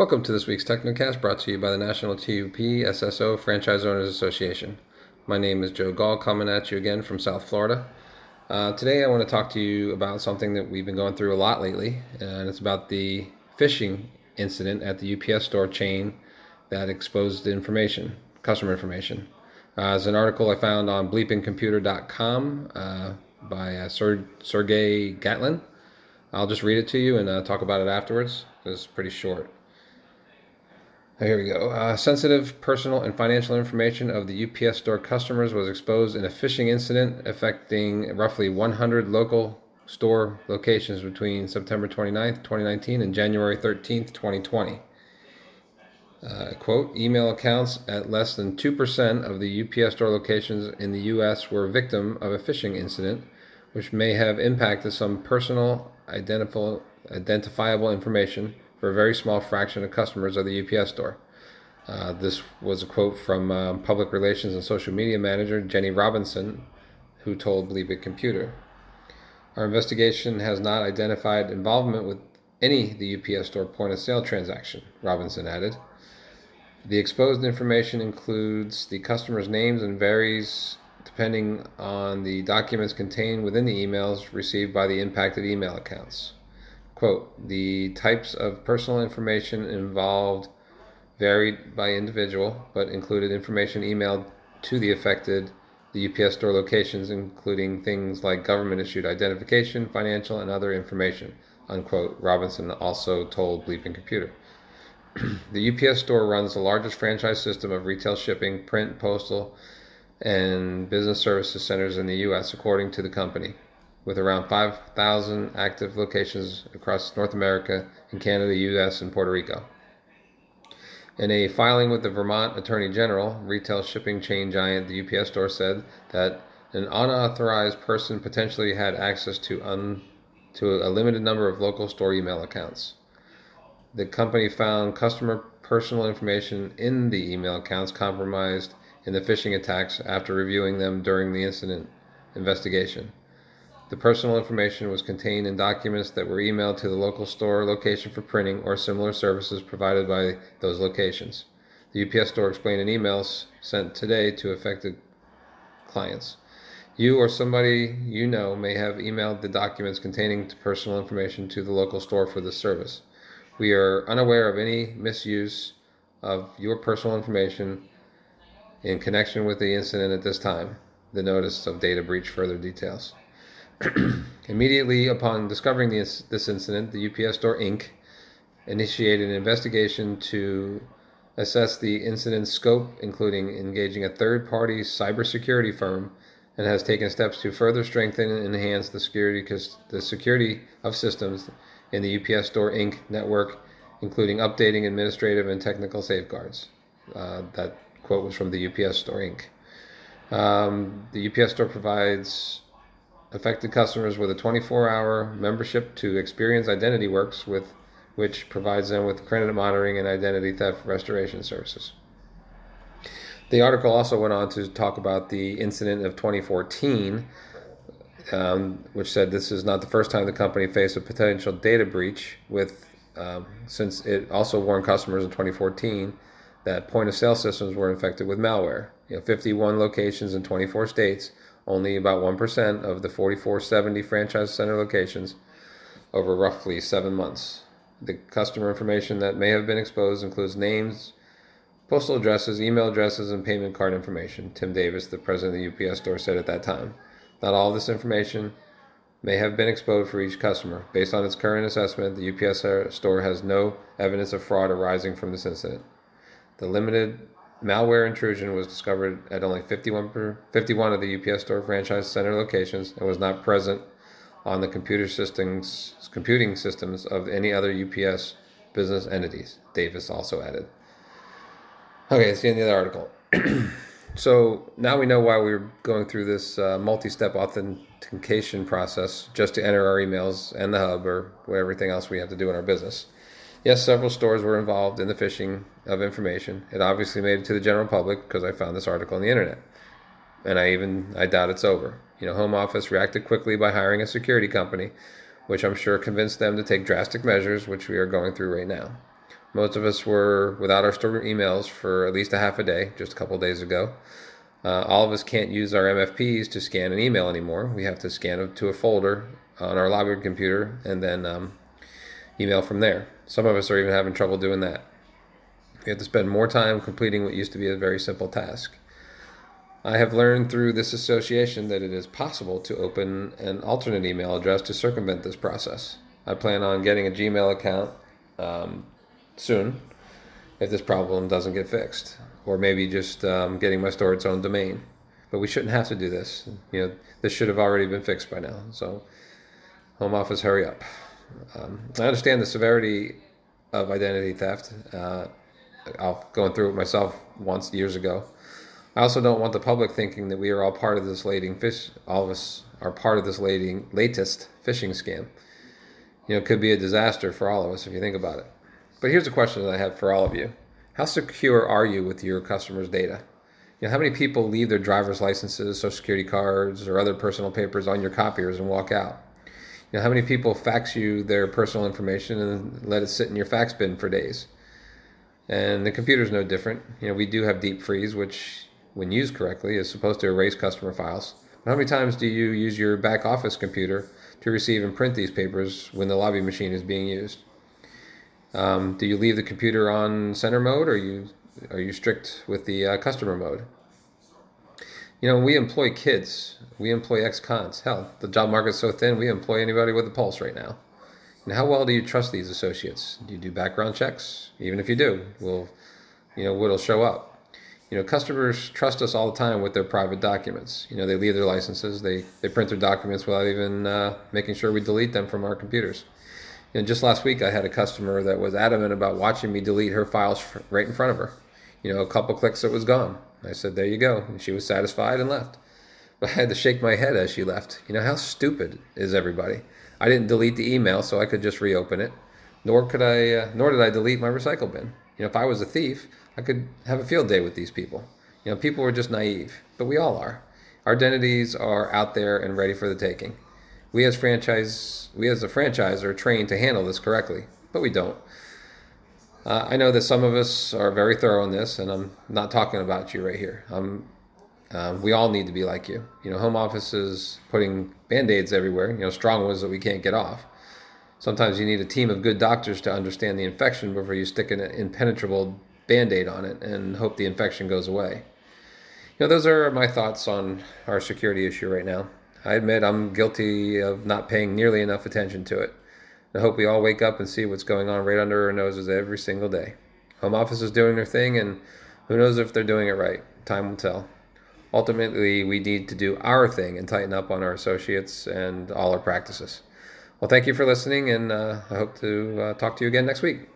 Welcome to this week's Technocast brought to you by the National TUP SSO Franchise Owners Association. My name is Joe Gall, coming at you again from South Florida. Uh, today, I want to talk to you about something that we've been going through a lot lately, and it's about the phishing incident at the UPS store chain that exposed information, customer information. Uh, it's an article I found on bleepingcomputer.com uh, by uh, Ser- Sergiu Gatlan. I'll just read it to you and uh, talk about it afterwards. It's pretty short. Here we go. Uh, sensitive personal and financial information of the UPS store customers was exposed in a phishing incident affecting roughly 100 local store locations between September 29th, 2019 and January 13th, 2020. Uh, quote, email accounts at less than 2% of the UPS store locations in the U.S. were victim of a phishing incident, which may have impacted some personal identifiable information for a very small fraction of customers of the UPS store. Uh, this was a quote from um, Public Relations and Social Media Manager Jenny Robinson, who told Bleeping Computer. Our investigation has not identified involvement with any the UPS store point of sale transaction, Robinson added. The exposed information includes the customer's names and varies depending on the documents contained within the emails received by the impacted email accounts. Quote, the types of personal information involved varied by individual, but included information emailed to the affected the UPS store locations, including things like government issued identification, financial, and other information, unquote, Robinson also told Bleeping Computer. the UPS store runs the largest franchise system of retail shipping, print, postal, and business services centers in the U.S., according to the company with around 5,000 active locations across North America and Canada, US, and Puerto Rico. In a filing with the Vermont Attorney General, retail shipping chain giant the UPS store said that an unauthorized person potentially had access to un, to a limited number of local store email accounts. The company found customer personal information in the email accounts compromised in the phishing attacks after reviewing them during the incident investigation. The personal information was contained in documents that were emailed to the local store location for printing or similar services provided by those locations. The UPS store explained in emails sent today to affected clients. You or somebody you know may have emailed the documents containing personal information to the local store for this service. We are unaware of any misuse of your personal information in connection with the incident at this time. The notice of data breach further details. Immediately upon discovering this, this incident, the UPS Store Inc. initiated an investigation to assess the incident's scope, including engaging a third party cybersecurity firm, and has taken steps to further strengthen and enhance the security, the security of systems in the UPS Store Inc. network, including updating administrative and technical safeguards. Uh, that quote was from the UPS Store Inc. Um, the UPS Store provides affected customers with a 24-hour membership to Experian IdentityWorks, with which provides them with credit monitoring and identity theft restoration services. The article also went on to talk about the incident of 2014, um, which said this is not the first time the company faced a potential data breach, with um, since it also warned customers in 2014 that point of sale systems were infected with malware. You know, 51 locations in 24 states only about 1% of the 4470 franchise center locations over roughly seven months. The customer information that may have been exposed includes names, postal addresses, email addresses, and payment card information, Tim Davis, the president of the UPS store, said at that time. Not all of this information may have been exposed for each customer. Based on its current assessment, the UPS store has no evidence of fraud arising from this incident. The limited Malware intrusion was discovered at only 51, per, 51 of the UPS Store franchise center locations and was not present on the computer systems, computing systems of any other UPS business entities, Davis also added. Okay, it's the end the other article. so now we know why we are going through this uh, multi step authentication process just to enter our emails and the hub or everything else we have to do in our business. Yes, several stores were involved in the phishing of information. It obviously made it to the general public because I found this article on the internet. And I even I doubt it's over. You know, Home Office reacted quickly by hiring a security company, which I'm sure convinced them to take drastic measures, which we are going through right now. Most of us were without our store emails for at least a half a day just a couple days ago. Uh, all of us can't use our MFPs to scan an email anymore. We have to scan it to a folder on our lobby computer and then um, email from there. Some of us are even having trouble doing that. We have to spend more time completing what used to be a very simple task. I have learned through this association that it is possible to open an alternate email address to circumvent this process. I plan on getting a Gmail account um, soon if this problem doesn't get fixed, or maybe just um, getting my store its own domain. But we shouldn't have to do this. You know, this should have already been fixed by now. So, Home Office, hurry up. Um, I understand the severity of identity theft. Uh, I've gone through it myself once years ago. I also don't want the public thinking that we are all part of this lading fish. All of us are part of this lading, latest phishing scam. You know, it could be a disaster for all of us if you think about it. But here's a question that I have for all of you: How secure are you with your customers' data? You know, how many people leave their driver's licenses, social security cards, or other personal papers on your copiers and walk out? You know, how many people fax you their personal information and let it sit in your fax bin for days? And the computer's no different. You know, we do have deep freeze, which when used correctly, is supposed to erase customer files. How many times do you use your back office computer to receive and print these papers when the lobby machine is being used? Um, do you leave the computer on center mode, or you are you strict with the uh, customer mode? You know, we employ kids, we employ ex-cons. Hell, the job market's so thin, we employ anybody with a pulse right now. And how well do you trust these associates? Do you do background checks? Even if you do, will you know what'll show up? you know, customers trust us all the time with their private documents. You know, they leave their licenses, they, they print their documents without even uh, making sure we delete them from our computers. You know, just last week I had a customer that was adamant about watching me delete her files right in front of her. You know, a couple clicks, it was gone. I said, "There you go," and she was satisfied and left. But I had to shake my head as she left. You know, how stupid is everybody? I didn't delete the email, so I could just reopen it. Nor could I, uh, nor did I delete my recycle bin. You know, if I was a thief, I could have a field day with these people. You know, people are just naive, but we all are. Our identities are out there and ready for the taking. We as franchise, we as a franchise are trained to handle this correctly, but we don't. Uh, I know that some of us are very thorough in this, and I'm not talking about you right here. Um, we all need to be like you. You know, home offices putting band-aids everywhere. You know, strong ones that we can't get off. Sometimes you need a team of good doctors to understand the infection before you stick an impenetrable band aid on it and hope the infection goes away. You know, those are my thoughts on our security issue right now. I admit I'm guilty of not paying nearly enough attention to it. I hope we all wake up and see what's going on right under our noses every single day. Home office is doing their thing, and who knows if they're doing it right. Time will tell. Ultimately, we need to do our thing and tighten up on our associates and all our practices. Well, thank you for listening, and uh, I hope to uh, talk to you again next week.